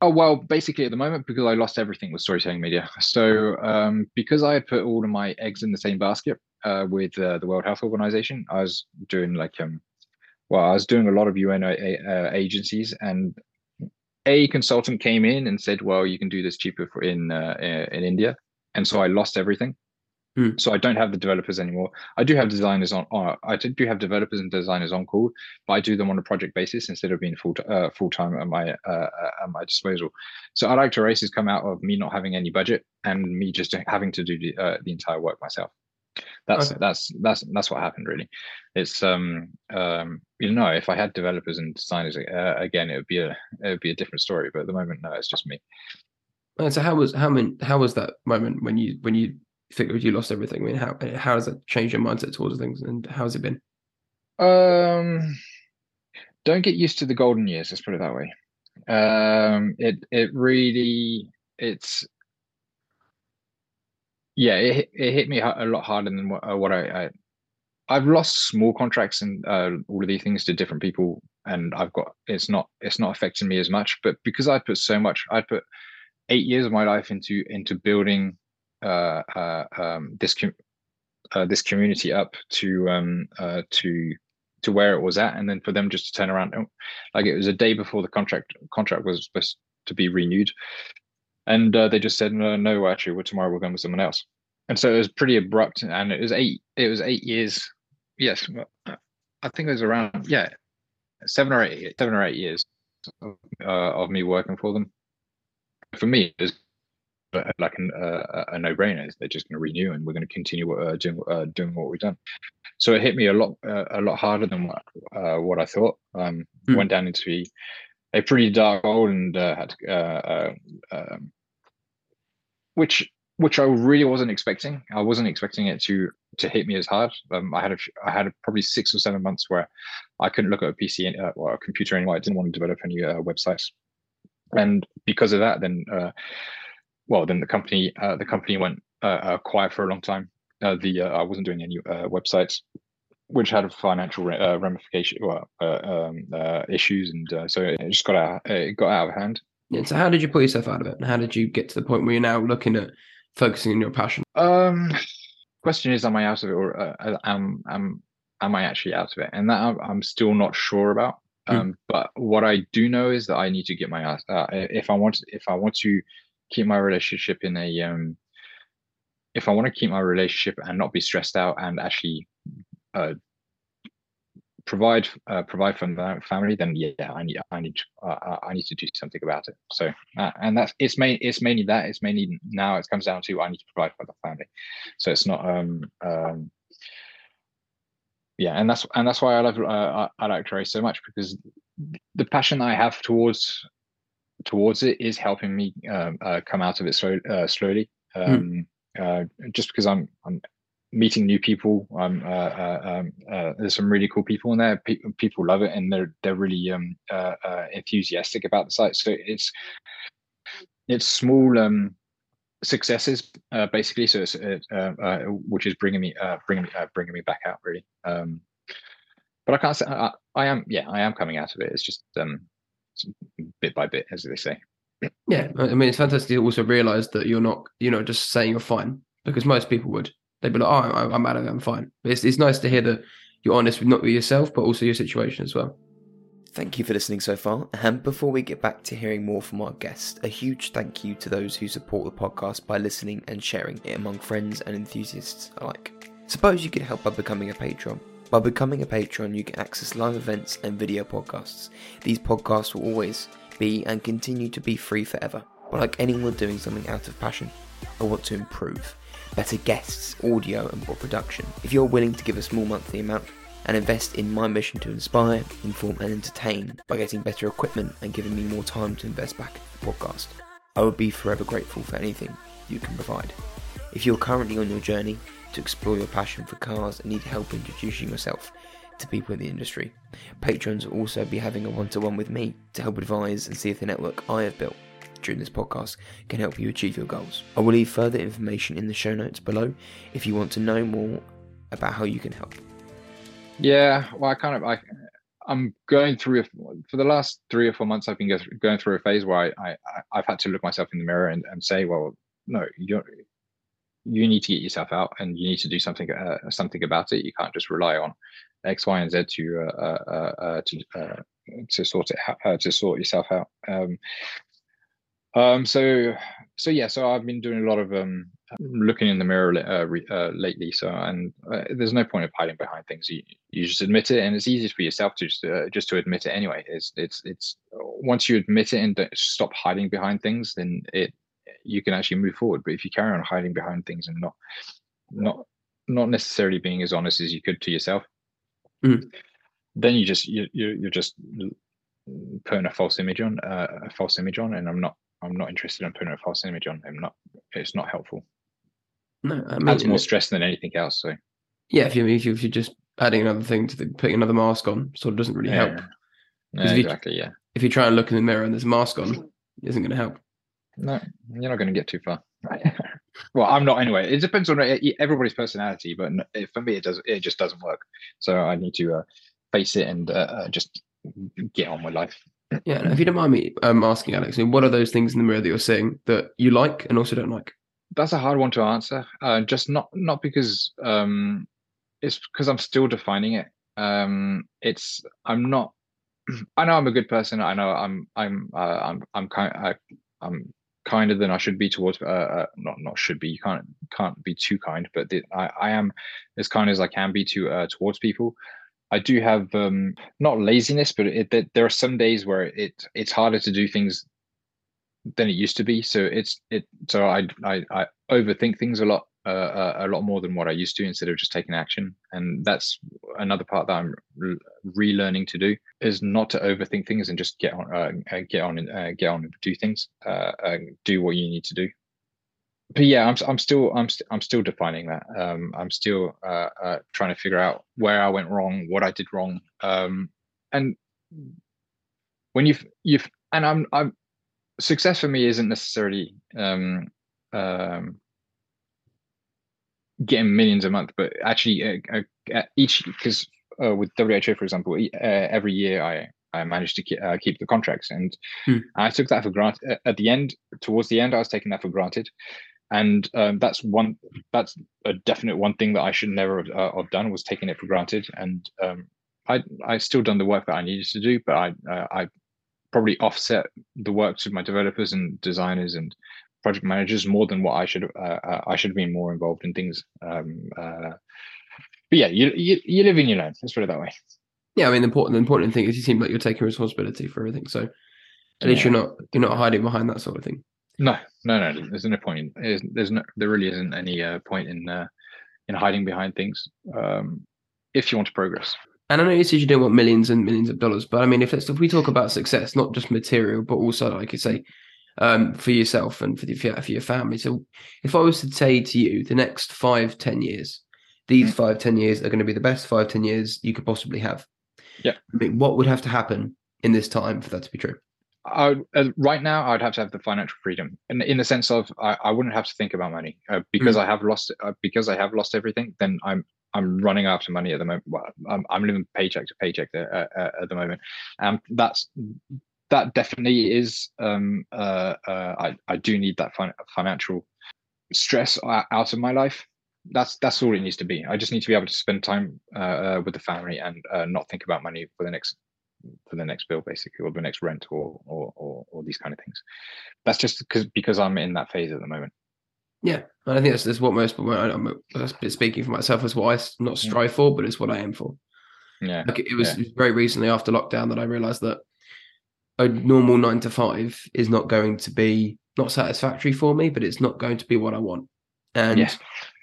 Oh well, basically at the moment because I lost everything with storytelling media. So um, because I had put all of my eggs in the same basket uh, with uh, the World Health Organization, I was doing like um, well, I was doing a lot of UN uh, agencies, and a consultant came in and said, "Well, you can do this cheaper for in uh, in India." and so I lost everything. Mm. So I don't have the developers anymore. I do have designers on. Uh, I do have developers and designers on call, but I do them on a project basis instead of being full uh, full time at my uh, at my disposal. So I like to race has come out of me not having any budget and me just having to do the uh, the entire work myself. That's okay. that's that's that's what happened really. It's um um you know if I had developers and designers uh, again it would be a it would be a different story. But at the moment no, it's just me. And so how was how many, how was that moment when you when you figured you lost everything? I mean, how how does that changed your mindset towards things, and how has it been? Um, don't get used to the golden years. Let's put it that way. Um, it it really it's yeah it it hit me a lot harder than what, uh, what I, I I've lost small contracts and uh, all of these things to different people, and I've got it's not it's not affecting me as much. But because I put so much, I put eight years of my life into into building uh, uh, um, this com- uh, this community up to um, uh, to to where it was at, and then for them just to turn around, oh, like it was a day before the contract contract was supposed to be renewed, and they just said no, no, actually, well, tomorrow we're going with someone else, and so it was pretty abrupt, and it was eight it was eight years, yes, I think it was around yeah, seven or eight seven or eight years of, of me working for them. For me, it's like an, uh, a no-brainer. They're just going to renew, and we're going to continue uh, doing uh, doing what we've done. So it hit me a lot uh, a lot harder than what uh, what I thought. Um, mm. Went down into a pretty dark hole, and uh, had to, um, which which I really wasn't expecting. I wasn't expecting it to to hit me as hard. Um, I had a, I had a, probably six or seven months where I couldn't look at a PC or a computer anymore. I didn't want to develop any websites and because of that, then uh, well, then the company uh, the company went uh, uh quiet for a long time. Uh, the uh, I wasn't doing any websites, which had a financial ramification, well, um, issues, and so it just got out it got out of hand. Yeah. So how did you pull yourself out of it? How did you get to the point where you're now looking at focusing on your passion? Um, question is, am I out of it, or am am am I actually out of it? And that I'm, still not sure about. Hmm. Um, but what I do know is that I need to get my ass. Uh, if I want, if I want to keep my relationship in a, um, if I want to keep my relationship and not be stressed out and actually uh, provide uh, provide for the family, then yeah, I need I need uh, I need to do something about it. So uh, and that's it's main it's mainly that it's mainly now it comes down to I need to provide for the family. So it's not um um yeah, and that's and that's why I love uh, I like to race so much because the passion I have towards towards it is helping me um, uh, come out of it slow, uh, slowly. Hmm. Um, mm. just because I'm I'm meeting new people. I'm uh, uh, um, uh, there's some really cool people in there. Pe- people love it, and they're they're really um, enthusiastic about the site. So it's it's small um, successes uh, basically so it's uh, uh, which is bringing me uh, bringing me uh, bringing me back out really um, but i can't say I, I, am yeah i am coming out of it it's just um bit by bit as they say yeah i mean it's fantastic to also realize that you're not you know just saying you're fine because most people would they'd be like oh i'm, I'm out of it i'm fine but it's, it's nice to hear that you're honest with not with yourself but also your situation as well Thank you for listening so far. And before we get back to hearing more from our guest, a huge thank you to those who support the podcast by listening and sharing it among friends and enthusiasts alike. Suppose you could help by becoming a patron. By becoming a patron, you can access live events and video podcasts. These podcasts will always be and continue to be free forever. But like anyone doing something out of passion, I want to improve. better guests, audio, and more production. If you're willing to give a small monthly amount and invest in my mission to inspire, inform, and entertain by getting better equipment and giving me more time to invest back in the podcast, I would be forever grateful for anything you can provide. If you're currently on your journey to explore your passion for cars and need help introducing yourself to people in the industry, patrons will also be having a one to one with me to help advise and see if the network I have built during this podcast can help you achieve your goals. I will leave further information in the show notes below if you want to know more about how you can help. Yeah, well, I kind of I I'm going through for the last three or four months. I've been going through a phase where I, I have had to look myself in the mirror and, and say, well, no, you you need to get yourself out and you need to do something uh, something about it. You can't just rely on X, Y, and Z to uh, uh, uh to uh, to sort it to sort yourself out. Um, um, so so yeah, so I've been doing a lot of um, looking in the mirror uh, re, uh, lately. So and uh, there's no point of hiding behind things. You you just admit it, and it's easiest for yourself to just just to admit it anyway. It's it's it's once you admit it and don't stop hiding behind things, then it you can actually move forward. But if you carry on hiding behind things and not not not necessarily being as honest as you could to yourself, mm. then you just you, you you're just putting a false image on uh, a false image on, and I'm not I'm not interested in putting a false image on. I'm not. It's not helpful. No, I mean, adds more stress than anything else. So yeah, if you if you're just adding another thing to the putting another mask on, sort of doesn't really yeah. help. Yeah, exactly. You, yeah. If you try and look in the mirror and there's a mask on, it isn't going to help. No, you're not going to get too far. *laughs* well, I'm not anyway. It depends on everybody's personality, but for me, it does. It just doesn't work. So I need to uh, face it and uh, uh just get on with life. Yeah, if you don't mind me um, asking, Alex, what are those things in the mirror that you're seeing that you like and also don't like? That's a hard one to answer. Uh, just not not because um, it's because I'm still defining it. Um, it's I'm not. *clears throat* I know I'm a good person. I know I'm I'm uh, I'm I'm kind I, I'm kinder than I should be towards. Uh, uh, not not should be. You can't can't be too kind, but the, I I am as kind as I can be to uh, towards people. I do have um, not laziness, but it, it, there are some days where it it's harder to do things than it used to be. So it's it. So I I, I overthink things a lot, uh, a lot more than what I used to, instead of just taking action. And that's another part that I'm relearning to do is not to overthink things and just get on, uh, uh get on and uh, get on and do things, uh, do what you need to do but yeah, I'm I'm still I'm st- I'm still defining that. Um, I'm still uh, trying to figure out where I went wrong, what I did wrong, um, and when you've you've and I'm I'm success for me isn't necessarily um, um, getting millions a month, but actually uh, uh, each because uh, with WHO, for example, uh, every year I I managed to keep, uh, keep the contracts, and hmm. I took that for granted. At the end, towards the end, I was taking that for granted, and um, that's one that's a definite one thing that I should never have, uh, have done was taking it for granted. And um, I I still done the work that I needed to do, but I uh, I probably offset the work to my developers and designers and project managers more than what I should uh, uh I should have been more involved in things. Um, uh, but yeah, you, you you live and you learn. Let's put it that way. Yeah, I mean the important the important thing is you seem like you're taking responsibility for everything. So at least you're not you're not hiding behind that sort of thing. No, no, no. There's no point. In, there's no. There really isn't any uh, point in uh, in hiding behind things. Um, if you want to progress. And I know you said you don't want millions and millions of dollars, but I mean, if if we talk about success, not just material, but also like you say, um, for yourself and for, the, for your family. So, if I was to say to you, the next five, ten years, these mm-hmm. five, ten years are going to be the best five, ten years you could possibly have. Yeah. I mean, what would have to happen in this time for that to be true? I, uh, right now, I'd have to have the financial freedom, in in the sense of I, I wouldn't have to think about money uh, because mm. I have lost uh, because I have lost everything. Then I'm I'm running after money at the moment. Well, I'm, I'm living paycheck to paycheck at, uh, uh, at the moment, and that's that definitely is. Um, uh, uh, I I do need that fin- financial stress out of my life. That's that's all it needs to be. I just need to be able to spend time uh, with the family and not think about money for the next for the next bill basically or the next rent or or or, or these kind of things that's just because because i'm in that phase at the moment yeah and i think that's, that's what most i'm speaking for myself as what i not mm. strive for but it's what i aim for yeah like it was yeah. very recently after lockdown that i realized that a normal nine to five is not going to be not satisfactory for me but it's not going to be what i want and yeah.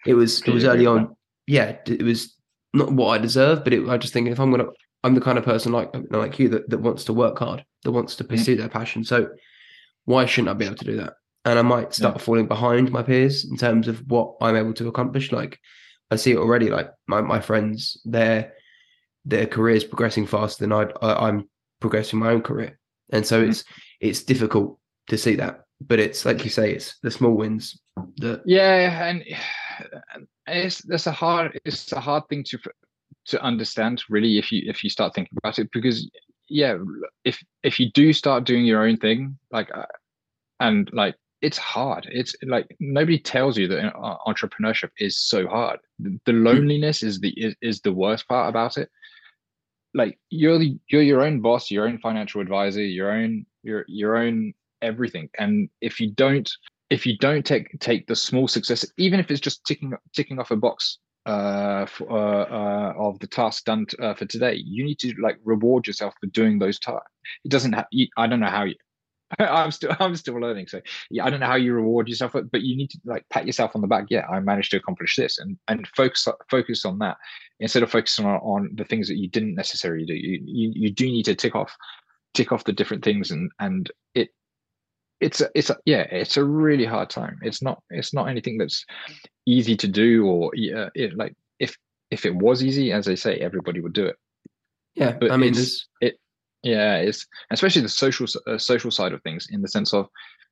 it was it was early on. Yeah, it was not what I deserve, but it, I just think if I'm gonna, I'm the kind of person like like you that, that wants to work hard, that wants to mm. pursue mm. their passion. So why shouldn't I be able to do that? And I might start yeah. falling behind my peers in terms of what I'm able to accomplish. Like I see it already. Like my my friends, their their careers progressing faster than I, I I'm progressing my own career, and so mm. it's it's difficult to see that. But it's like you say, it's the small wins that yeah, and it's that's a hard it's a hard thing to to understand really if you if you start thinking about it because yeah if if you do start doing your own thing like uh, and like it's hard it's like nobody tells you that uh, entrepreneurship is so hard the hmm. loneliness is the is, is the worst part about it like you're you're your own boss your own financial advisor your own your your own everything and if you don't if you don't take take the small success, even if it's just ticking ticking off a box uh, for, uh, uh, of the task done t- uh, for today, you need to like reward yourself for doing those tasks. It doesn't have. I don't know how you. *laughs* I'm still I'm still learning, so yeah, I don't know how you reward yourself, but you need to like pat yourself on the back. Yeah, I managed to accomplish this, and and focus focus on that instead of focusing on, on the things that you didn't necessarily do. You, you you do need to tick off tick off the different things, and and it it's a, it's a, yeah it's a really hard time it's not it's not anything that's easy to do or yeah it, like if if it was easy as i say everybody would do it yeah but i mean it's, it yeah it's especially the social uh, social side of things in the sense of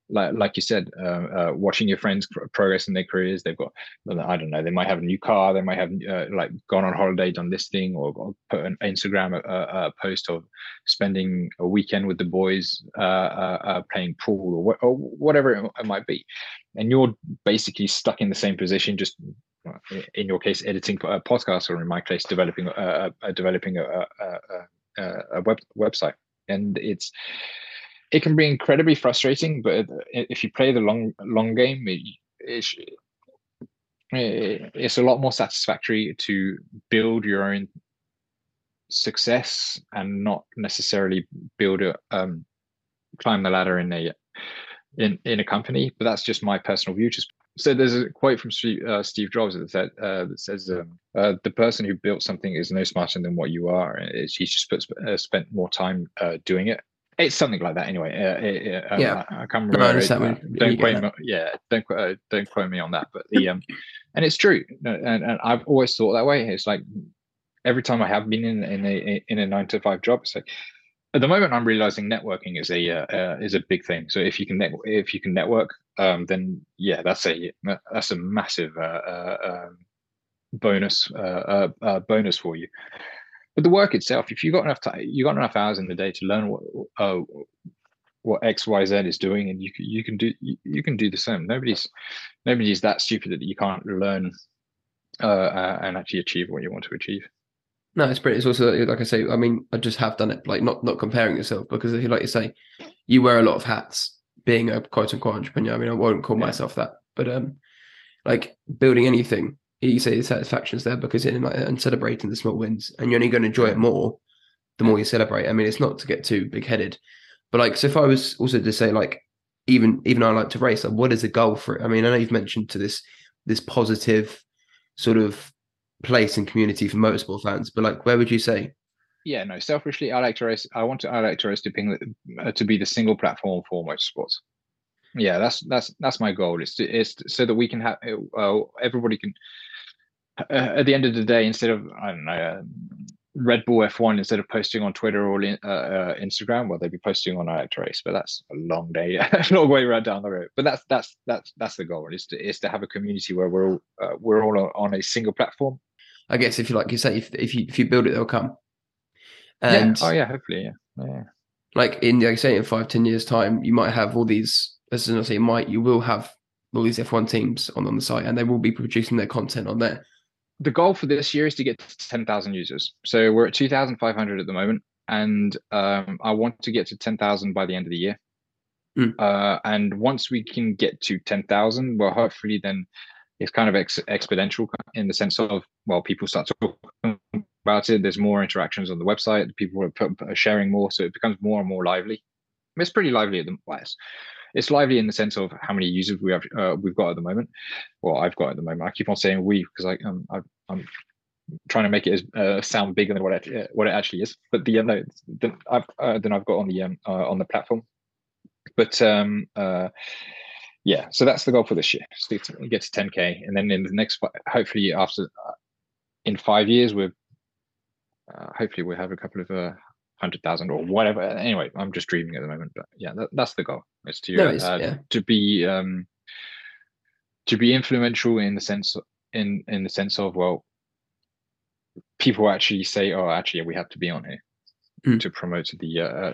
like like you said, uh, uh, watching your friends progress in their careers. They've got I don't know. They might have a new car. They might have uh, like gone on holiday, done this thing, or, or put an Instagram a, a, post of spending a weekend with the boys uh, uh, uh, playing pool or, wh- or whatever it, might be. And you're basically stuck in the same position, just in your case, editing a podcast, or in my case, developing developing a, a, a web website. And it's it can be incredibly frustrating, but if you play the long long game, it, it, it's a lot more satisfactory to build your own success and not necessarily build a um, climb the ladder in a in in a company. But that's just my personal view. Just so there's a quote from Steve, uh, Steve Jobs that said uh, that says um, uh, the person who built something is no smarter than what you are. He's just put, uh, spent more time uh, doing it it's something like that anyway. Uh, uh, yeah, I, I can't remember. No, I understand don't quote me, yeah, don't uh, don't quote me on that. But the um, *laughs* and it's true, and, and I've always thought that way. It's like every time I have been in in a in a nine to five job, it's like at the moment I'm realizing networking is a uh, uh, is a big thing. So if you can if you can network, um, then yeah, that's a that's a massive uh, uh, um, bonus uh, uh, bonus for you but the work itself, if you got enough time, you got enough hours in the day to learn what what X Y Z is doing, and you you can do you, you can do the same. Nobody's nobody's that stupid that you can't learn and actually achieve what you want to achieve. No, it's pretty. It's also like I say. I mean, I just have done it. Like not not comparing yourself because, if you like you say, you wear a lot of hats being a quote unquote entrepreneur. I mean, I won't call yeah. myself that, but um, like building anything you say the satisfaction is there because in like, and celebrating the small wins, and you're only going to enjoy it more the more you celebrate. I mean, it's not to get too big headed, but like, so if I was also to say like, even even I like to race, like, what is the goal for it? I mean, I know you've mentioned to this this positive sort of place and community for motorsport fans, but like, where would you say? Yeah, no. Selfishly, I like to race. I want to. I like to race to, ping, uh, to be the single platform for motorsports. Yeah, that's that's that's my goal. Is to, is to, so that we can have uh, everybody can uh, at the end of the day, instead of I don't know uh, Red Bull F1, instead of posting on Twitter or uh, uh, Instagram, well, they'd be posting on Elect Race. But that's a long day, *laughs* a long way right down the road. But that's that's that's that's the goal is to is to have a community where we're all uh, we're all on a single platform. I guess if you like you say, if if you if you build it, they'll come. And yeah. oh yeah, hopefully, yeah, yeah. Like in like say in five ten years time, you might have all these. As I say, might you will have all these F1 teams on on the site, and they will be producing their content on there the goal for this year is to get to 10,000 users. So we're at 2,500 at the moment, and um, I want to get to 10,000 by the end of the year. Mm. Uh, and once we can get to 10,000, well, hopefully then it's kind of ex- exponential in the sense of, well, people start talking about it. There's more interactions on the website. People are, sharing more, so it becomes more and more lively. it's pretty lively at the it's, it's lively in the sense of how many users we have uh, we've got at the moment. Well, I've got at the moment. I keep on saying we because I um, I, I'm trying to make it as uh, sound bigger than what it uh, what it actually is. But the uh, no, then I've uh, I've got on the um, uh, on the platform. But um, uh, yeah, so that's the goal for this year. To get to 10k, and then in the next, hopefully after uh, in five years, we're uh, hopefully we'll have a couple of uh, hundred thousand or whatever. Anyway, I'm just dreaming at the moment, but yeah, that, that's the goal. Is to uh, yeah. to be um, to be influential in the sense in in the sense of well, people actually say, oh, actually, we have to be on here mm. to promote the uh,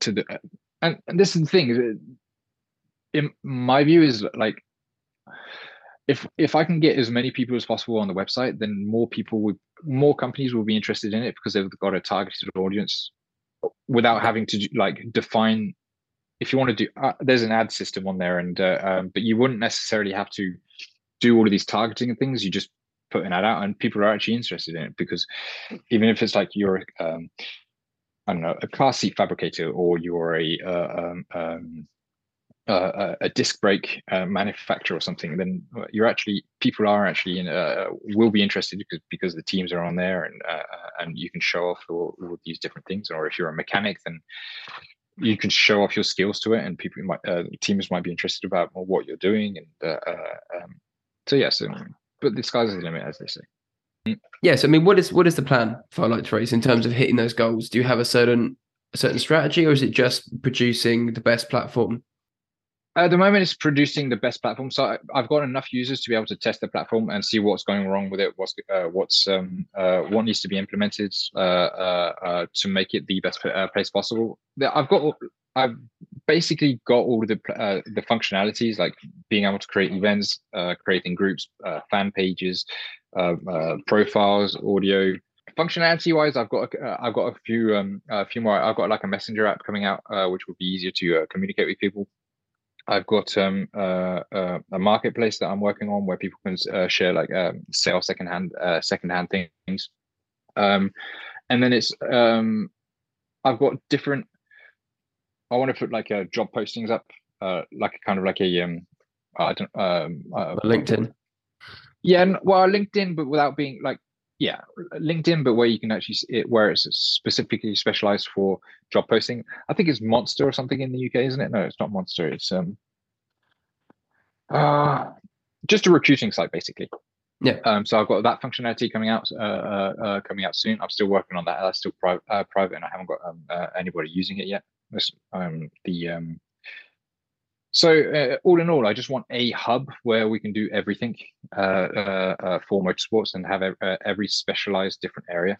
to the uh, and, and this is the thing. In my view, is like if if I can get as many people as possible on the website, then more people would more companies will be interested in it because they've got a targeted audience without having to like define if you want to do uh, there's an ad system on there and uh, um, but you wouldn't necessarily have to do all of these targeting things. You just put an ad out and people are actually interested in it because even if it's like you're um, i don't know a car seat fabricator or you're a uh, um, um uh, a disc brake uh, manufacturer or something, then you're actually people are actually in, uh, will be interested because because the teams are on there and uh, and you can show off all, all, these different things. Or if you're a mechanic, then you can show off your skills to it, and people might uh, teams might be interested about what you're doing. And uh, um, so yeah, so, but the sky's the limit, as they say. Yes, I mean, what is what is the plan for Light to Race in terms of hitting those goals? Do you have a certain a certain strategy, or is it just producing the best platform at the moment, it's producing the best platform. So I've got enough users to be able to test the platform and see what's going wrong with it, what's uh, what's um, uh, what needs to be implemented uh, uh, uh to make it the best uh, place possible. I've got I've basically got all the the functionalities like being able to create events, creating groups, fan pages, profiles, audio. Functionality wise, I've got I've got a few um, a few more. I've got like a messenger app coming out, which will be easier to communicate with people I've got um, uh, uh, a marketplace that I'm working on where people can uh, share like um, sell secondhand uh, secondhand things, um, and then it's um, I've got different. I want to put like a job postings up, uh, like a kind of like a um, I don't um, uh, LinkedIn. Yeah, well, LinkedIn, but without being like yeah linkedin but where you can actually see it where it's specifically specialized for job posting. I think it's monster or something in the uk isn't it? No it's not monster it's um uh just a recruiting site basically. Yeah. Um so i've got that functionality coming out uh, uh, uh coming out soon. I'm still working on that. That's still private uh, private and i haven't got um, uh, anybody using it yet. This, um the um so uh, all in all, I just want a hub where we can do everything uh, uh, uh for motorsports and have a, uh, every specialized different area.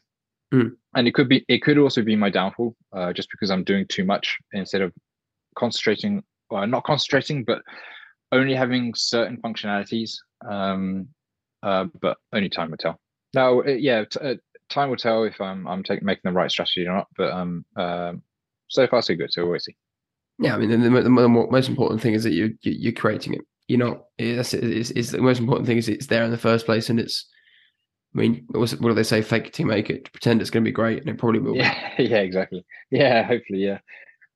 Mm. And it could be, it could also be my downfall, uh, just because I'm doing too much instead of concentrating, well, not concentrating, but only having certain functionalities. Um, but only time will tell. Now, yeah, t- time will tell if I'm I'm taking making the right strategy or not. But um, so far so good. So we'll see. Yeah, I mean, the, the, the, most important thing is that you, you are creating it. You're not. That's is is the most important thing is it's there in the first place, and it's. I mean, what do they say? Fake it to make it. Pretend it's going to be great, and it probably will. Yeah, be. *laughs* yeah, exactly. Yeah, hopefully, yeah.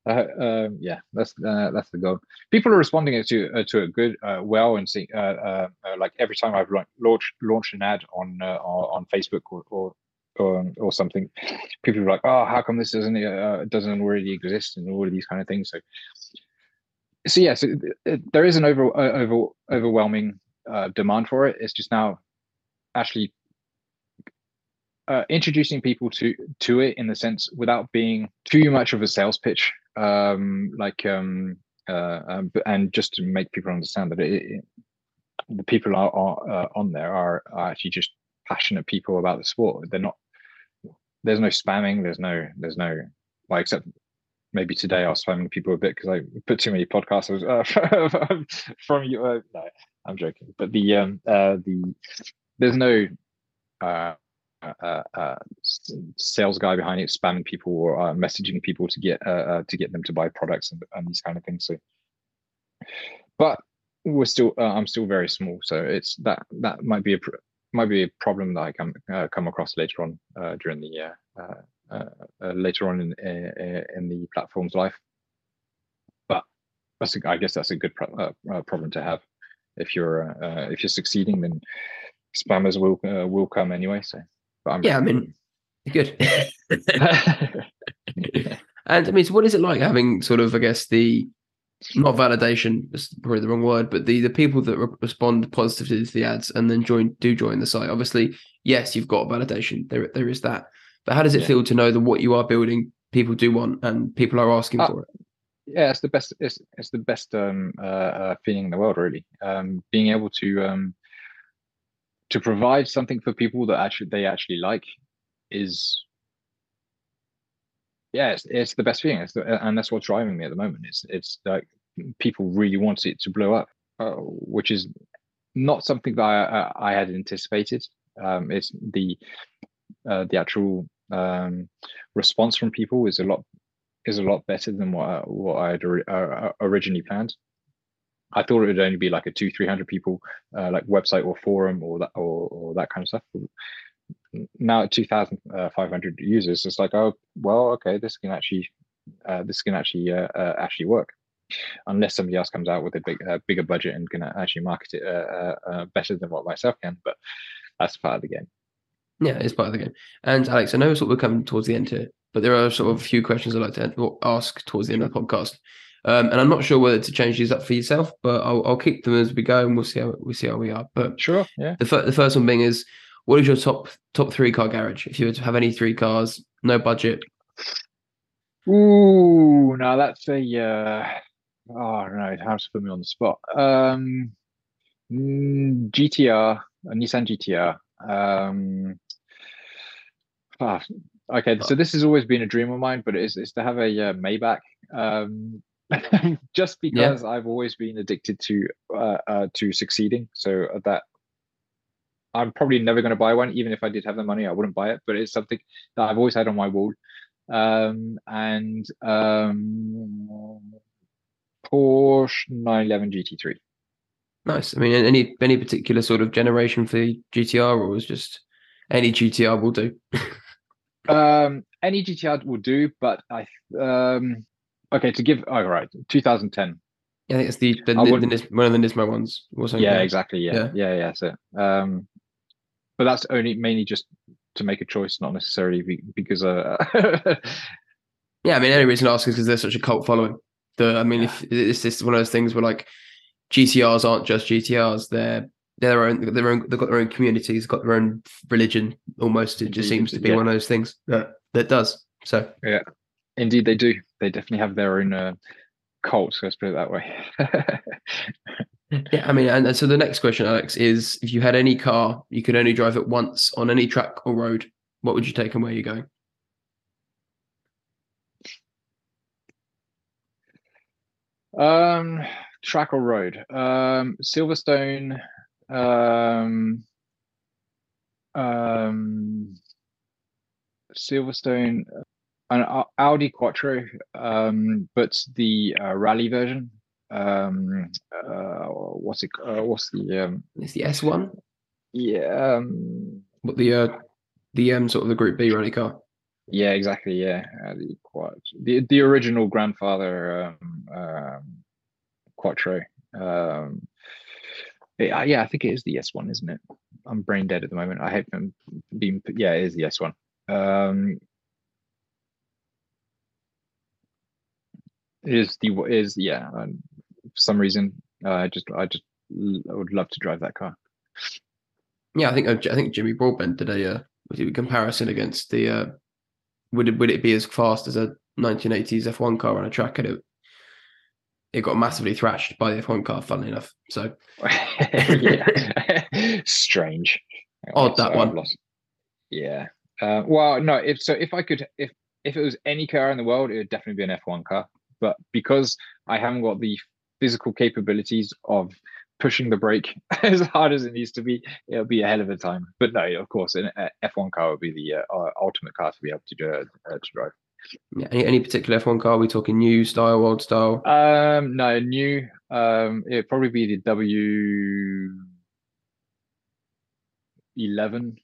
Uh, um, yeah, that's uh, that's the goal. People are responding to uh, to it good, uh, well, and see. Uh, uh, like every time I've launched launched an ad on on Facebook or, or or, or something, people are like, "Oh, how come this doesn't uh, doesn't already exist?" and all of these kind of things. So, so yeah, so there is an over uh, over overwhelming uh, demand for it. It's just now actually uh, introducing people to to it in the sense without being too much of a sales pitch, um, like um, uh, um, and just to make people understand that it, it, the people are, are uh, on there are, are actually just passionate people about the sport. They're not there's no spamming. There's no there's no well except maybe today I was spamming people a bit because I put too many podcasts uh, *laughs* from you. Uh, no, I'm joking. But the um uh the there's no uh, uh, uh, sales guy behind it spamming people or uh, messaging people to get uh, uh, to get them to buy products and, and these kind of things. So, but we're still uh, I'm still very small, so it's that that might be a might be a problem that I come uh, come across later on uh, during the uh, uh, uh, uh later on in in the platform's life. But that's a, I guess that's a good pro- problem to have. If you're uh, if you're succeeding, then spammers will uh, will come anyway. So, but I'm, Yeah, I mean, good. *laughs* *laughs* and I mean, so what is it like having sort of, I guess, the not validation is probably the wrong word, but the the people that re- respond positively to the ads and then join do join the site. Obviously, yes, you've got validation. There there is that. But how does it Yeah. feel to know that what you are building, people do want and people are asking Uh, for it? yeah, it's the best. It's it's the best um, uh, uh, feeling in the world, really. Um, being able to um, to provide something for people that actually they actually like is yeah, it's, it's the best feeling. It's the, and that's what's driving me at the moment. It's it's like people really want it to blow up, uh, which is not something that I I, had anticipated. Um, it's the uh, the actual um, response from people is a lot is a lot better than what I, what I had ori- uh, originally planned. I thought it would only be like a two three hundred people uh, like website or forum or that or, or that kind of stuff. Now at two thousand five hundred users, it's like oh well okay this can actually uh, this can actually uh, uh, actually work unless somebody else comes out with a big uh, bigger budget and can actually market it uh, uh, uh, better than what myself can. But that's part of the game. Yeah, it's part of the game. And Alex, I know sort of we're coming towards the end here, but there are sort of a few questions I'd like to ask towards the end of the podcast. Um, and I'm not sure whether to change these up for yourself, but I'll, I'll keep them as we go, and we'll see how we see how we are. But Sure. Yeah. the, fir- the first one being is, what is your top top three car garage? If you were to have any three cars, no budget, Ooh, now that's a uh, oh no, how to put me on the spot. Um, mm, GTR, a Nissan GTR. Um, ah, okay, so this has always been a dream of mine, but it's, it's to have a uh, Maybach. Um, *laughs* just because I've always been addicted to uh, uh, to succeeding, so that I'm probably never going to buy one. Even if I did have the money, I wouldn't buy it. But it's something that I've always had on my wall um, and um, Porsche 911 GT3. nice. I mean, any any particular sort of generation for the GTR, or was just any GTR will do? *laughs* Um, any GTR will do, but I um, okay to give. Oh, right, 2010. I think it's the, the, the, Nis- one of the Nismo ones. or something Yeah, exactly. Yeah, Yeah. yeah, yeah. So, um, but that's only mainly just to make a choice, not necessarily because uh, *laughs* Yeah, I mean, the only reason I ask is because they're such a cult following. The, I mean, if it's this one of those things where like GTRs aren't just GTRs; they're they're their own, their own. They've got their own communities, got their own religion. Almost, it just seems to be yeah. one of those things that that does. So, yeah. indeed they do. They definitely have their own uh, cult. Let's put it that way. *laughs* yeah, I mean, and, and so the next question, Alex, is: if you had any car, you could only drive it once on any track or road, what would you take and where are you going? Um, track or road? Um, Silverstone. Um, um, Silverstone, uh, an Audi Quattro, um, but the uh, rally version. Um, uh, what's it? Uh, what's the um? It's the S one, Yeah, um, what the uh, the um sort of the Group B rally car. yeah, exactly. Yeah, uh, the Quat, the the original grandfather um, um, Quattro. Um, yeah, yeah, I think it is the S one, isn't it? I'm brain dead at the moment. I hate them being. Yeah, it is the S one. Um, is the is yeah. For some reason, uh, I just I just I would love to drive that car. Yeah, I think I think Jimmy Broadbent did a uh, was it a comparison against the uh, would it would it be as fast as a 1980s F1 car on a track, and it it got massively thrashed by the F1 car. Funnily enough, so yeah. *laughs* Strange. Odd, that I've one. lost- Yeah. Uh, well, no. If so, if I could, if if it was any car in the world, it would definitely be an F1 car. But because I haven't got the physical capabilities of pushing the brake *laughs* as hard as it needs to be, it'll be a hell of a time. But no, of course, an uh, F1 car would be the uh, uh, ultimate car to be able to do, uh, to drive. yeah, any, any particular F1 car? Are we talking new style, old style? Um, no, new. Um, it'd probably be the W eleven,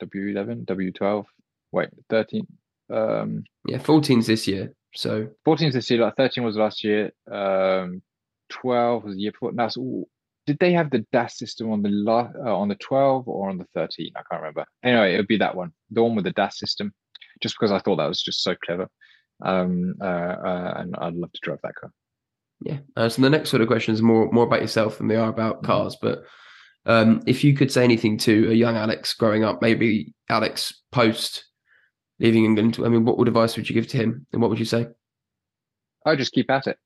W eleven, W twelve. Wait, thirteen. Um, Yeah, 14's this year. So 14 this year. Like thirteen was last year. Um, 12 was the year before. Now, so did they have the DAS system on the la- uh, on the 12 or on the 13? I can't remember. Anyway, it would be that one, the one with the DAS system, just because I thought that was just so clever. Um, uh, uh, and I'd love to drive that car. Yeah. Uh, so the next sort of question is more more about yourself than they are about cars. But um, if you could say anything to a young Alex growing up, maybe Alex post leaving England, I mean, what advice would you give to him, and what would you say? I just keep at it.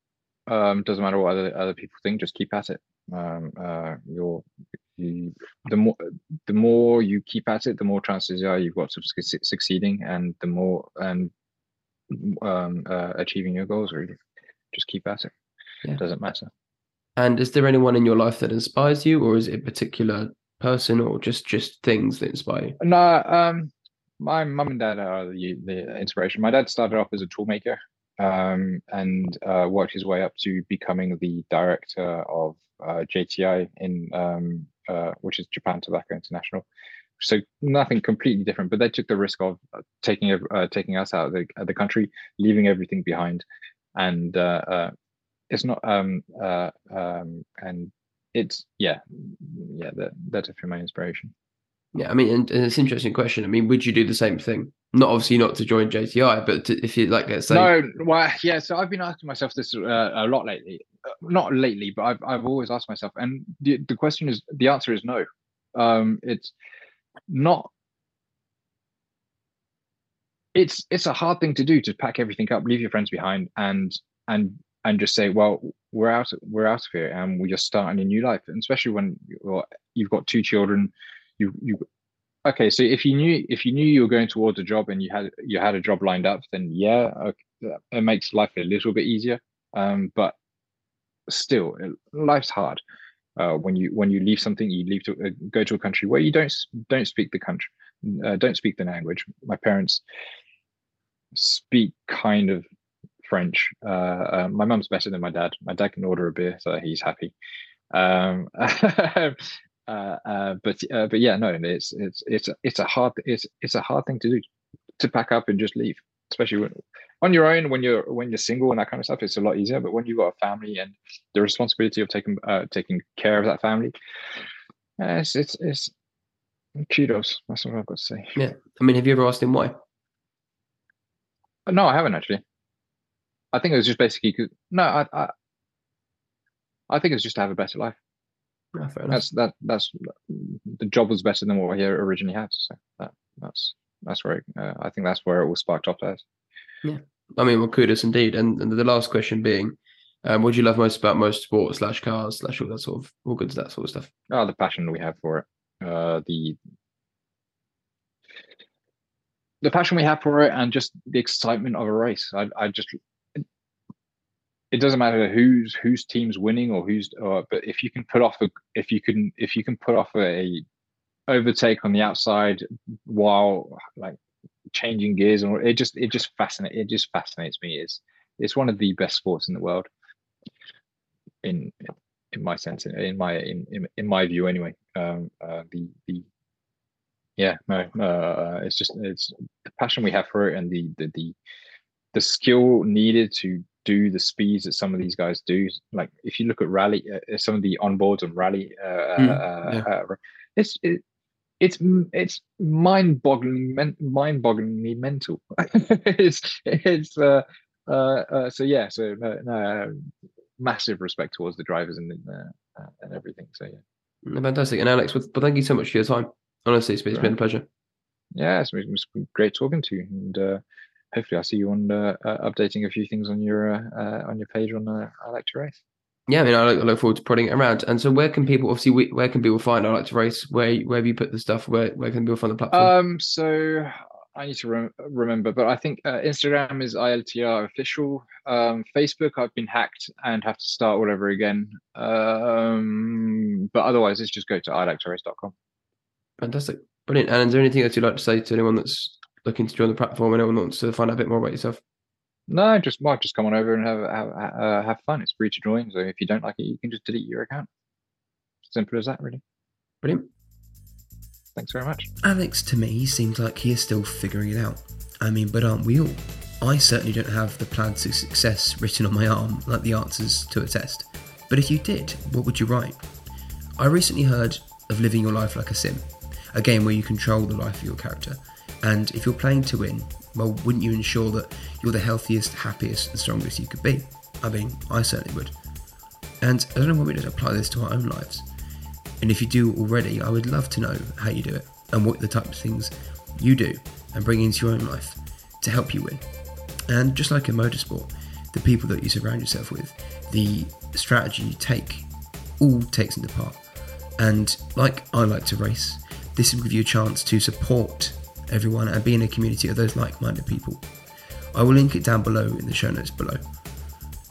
Um, doesn't matter what other other people think. Just keep at it. Um, uh, you're you, the more the more you keep at it, the more chances are you've got of succeeding, and the more and um, uh, achieving your goals. Really, just keep at it. Yeah. It doesn't matter. And is there anyone in your life that inspires you, or is it a particular person, or just just things that inspire you? No, um, my mum and dad are the, the inspiration. My dad started off as a toolmaker um, and uh, worked his way up to becoming the director of uh, JTI in um, uh, which is Japan Tobacco International. So nothing completely different, but they took the risk of uh, taking uh, taking us out of the, the country, leaving everything behind, and uh, it's not um, um, and it's yeah yeah that that's definitely my inspiration. Yeah, I mean, and, and, it's an interesting question. I mean, would you do the same thing? Not obviously not to join JTI, but to, if you like, let's say. No, well, yeah. So I've been asking myself this uh, a lot lately. Uh, not lately, but I've I've always asked myself, and the the question is the answer is no. Um, it's not. It's it's a hard thing to do to pack everything up, leave your friends behind, and and and just say, well, we're out we're out of here, and we're just starting a new life. And especially when you've got two children you you okay so if you knew if you knew you were going towards a job and you had you had a job lined up then yeah okay, it makes life a little bit easier. Um, but still life's hard uh, when you when you leave something you leave to uh, go to a country where you don't don't speak the country uh, don't speak the language. My parents speak kind of french uh, uh, my mum's better than my dad. My dad can order a beer so he's happy. Um, *laughs* Uh, uh, but uh, but yeah, no, it's it's it's it's a hard it's it's a hard thing to do to pack up and just leave, especially when, on your own when you're when you're single and that kind of stuff. It's a lot easier, but when you've got a family and the responsibility of taking uh, taking care of that family, it's it's it's kudos. That's what I've got to say. Yeah, I mean, have you ever asked him why? No, I haven't actually. I think it was just basically no. I, I I think it's just to have a better life. Yeah, that's that that's the job was better than what he originally had. So that that's that's where it, uh, I think that's where it was sparked off as. Yeah, I mean, well, kudos indeed. And, and the last question being, um, what do you love most about motorsport slash cars slash all that sort of all goods that sort of stuff? Oh, the passion we have for it. Uh, the the passion we have for it, and just the excitement of a race. I I just it doesn't matter who's whose team's winning or who's or, but if you can put off a if you can if you can put off a overtake on the outside while like changing gears and it just it just fascinates it just fascinates me. It's it's one of the best sports in the world. In in my sense in my in in, in my view anyway. Um uh, the the yeah no uh it's just it's the passion we have for it and the the the, the skill needed to do the speeds that some of these guys do. Like if you look at rally, uh, some of the onboards and rally, uh, mm, uh, yeah. uh, it's it, it's it's mind-boggling, mind-bogglingly mental. *laughs* it's it's uh, uh, uh, so yeah. So no, no massive respect towards the drivers and uh, and everything. So yeah, fantastic. And Alex, but thank you so much for your time. Honestly, it's, it's been a pleasure. Yeah, it's, it's been great talking to you, and uh, hopefully I'll see you on uh, uh, updating a few things on your uh, uh on your page on uh, I like to race. Yeah, I mean, I look, I look, forward to putting it around. And so, where can people obviously we, where can people find I like to race? Where where have you put the stuff? Where where can people find the platform? Um, so I need to re- remember, but I think uh, Instagram is ILTR official. Um, Facebook, I've been hacked and have to start all over again. Um, but otherwise, it's just go to iliketorace.com. Fantastic, brilliant. And is there anything else you'd like to say to anyone that's looking to join the platform and anyone wants to find out a bit more about yourself? No, just might just come on over and have have uh, have fun. It's free to join, so if you don't like it, you can just delete your account. Simple as that, really. Brilliant. Thanks very much. Alex, to me, seems like he is still figuring it out. I mean, but aren't we all? I certainly don't have the plan to success written on my arm like the answers to a test. But if you did, what would you write? I recently heard of Living Your Life Like a Sim, a game where you control the life of your character. And if you're playing to win, well, wouldn't you ensure that you're the healthiest, happiest, and strongest you could be? I mean, I certainly would. And I don't know why we don't apply this to our own lives. And if you do already, I would love to know how you do it and what the type of things you do and bring into your own life to help you win. And just like in motorsport, the people that you surround yourself with, the strategy you take, all takes into part. And like I like to race, this will give you a chance to support everyone and be in a community of those like minded people. I will link it down below in the show notes below.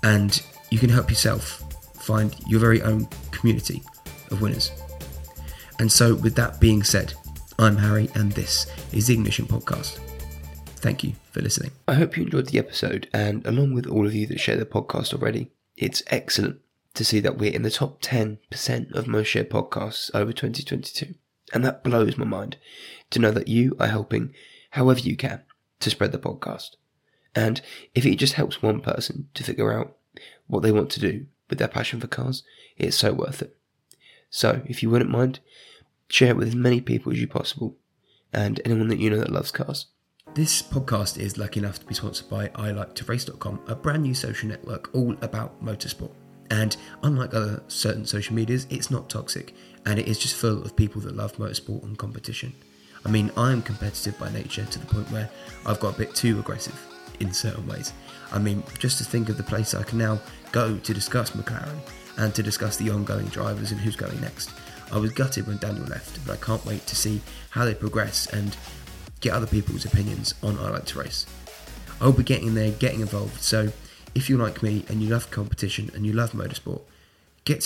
And you can help yourself find your very own community of winners. And so, with that being said, I'm Harry, and this is the Ignition Podcast. Thank you for listening. I hope you enjoyed the episode, and along with all of you that share the podcast already, it's excellent to see that we're in the top 10% of most shared podcasts over 2022. And that blows my mind to know that you are helping however you can to spread the podcast. And if it just helps one person to figure out what they want to do with their passion for cars, it's so worth it. So if you wouldn't mind, share it with as many people as you possible and anyone that you know that loves cars. This podcast is lucky enough to be sponsored by iLikeToRace.com, a brand new social network all about motorsport. And unlike other certain social medias, it's not toxic and it is just full of people that love motorsport and competition. I mean, I am competitive by nature to the point where I've got a bit too aggressive in certain ways. I mean, just to think of the place I can now go to discuss McLaren and to discuss the ongoing drivers and who's going next. I was gutted when Daniel left, but I can't wait to see how they progress and get other people's opinions on I Like to Race. I'll be getting there, getting involved, so if you're like me and you love competition and you love motorsport,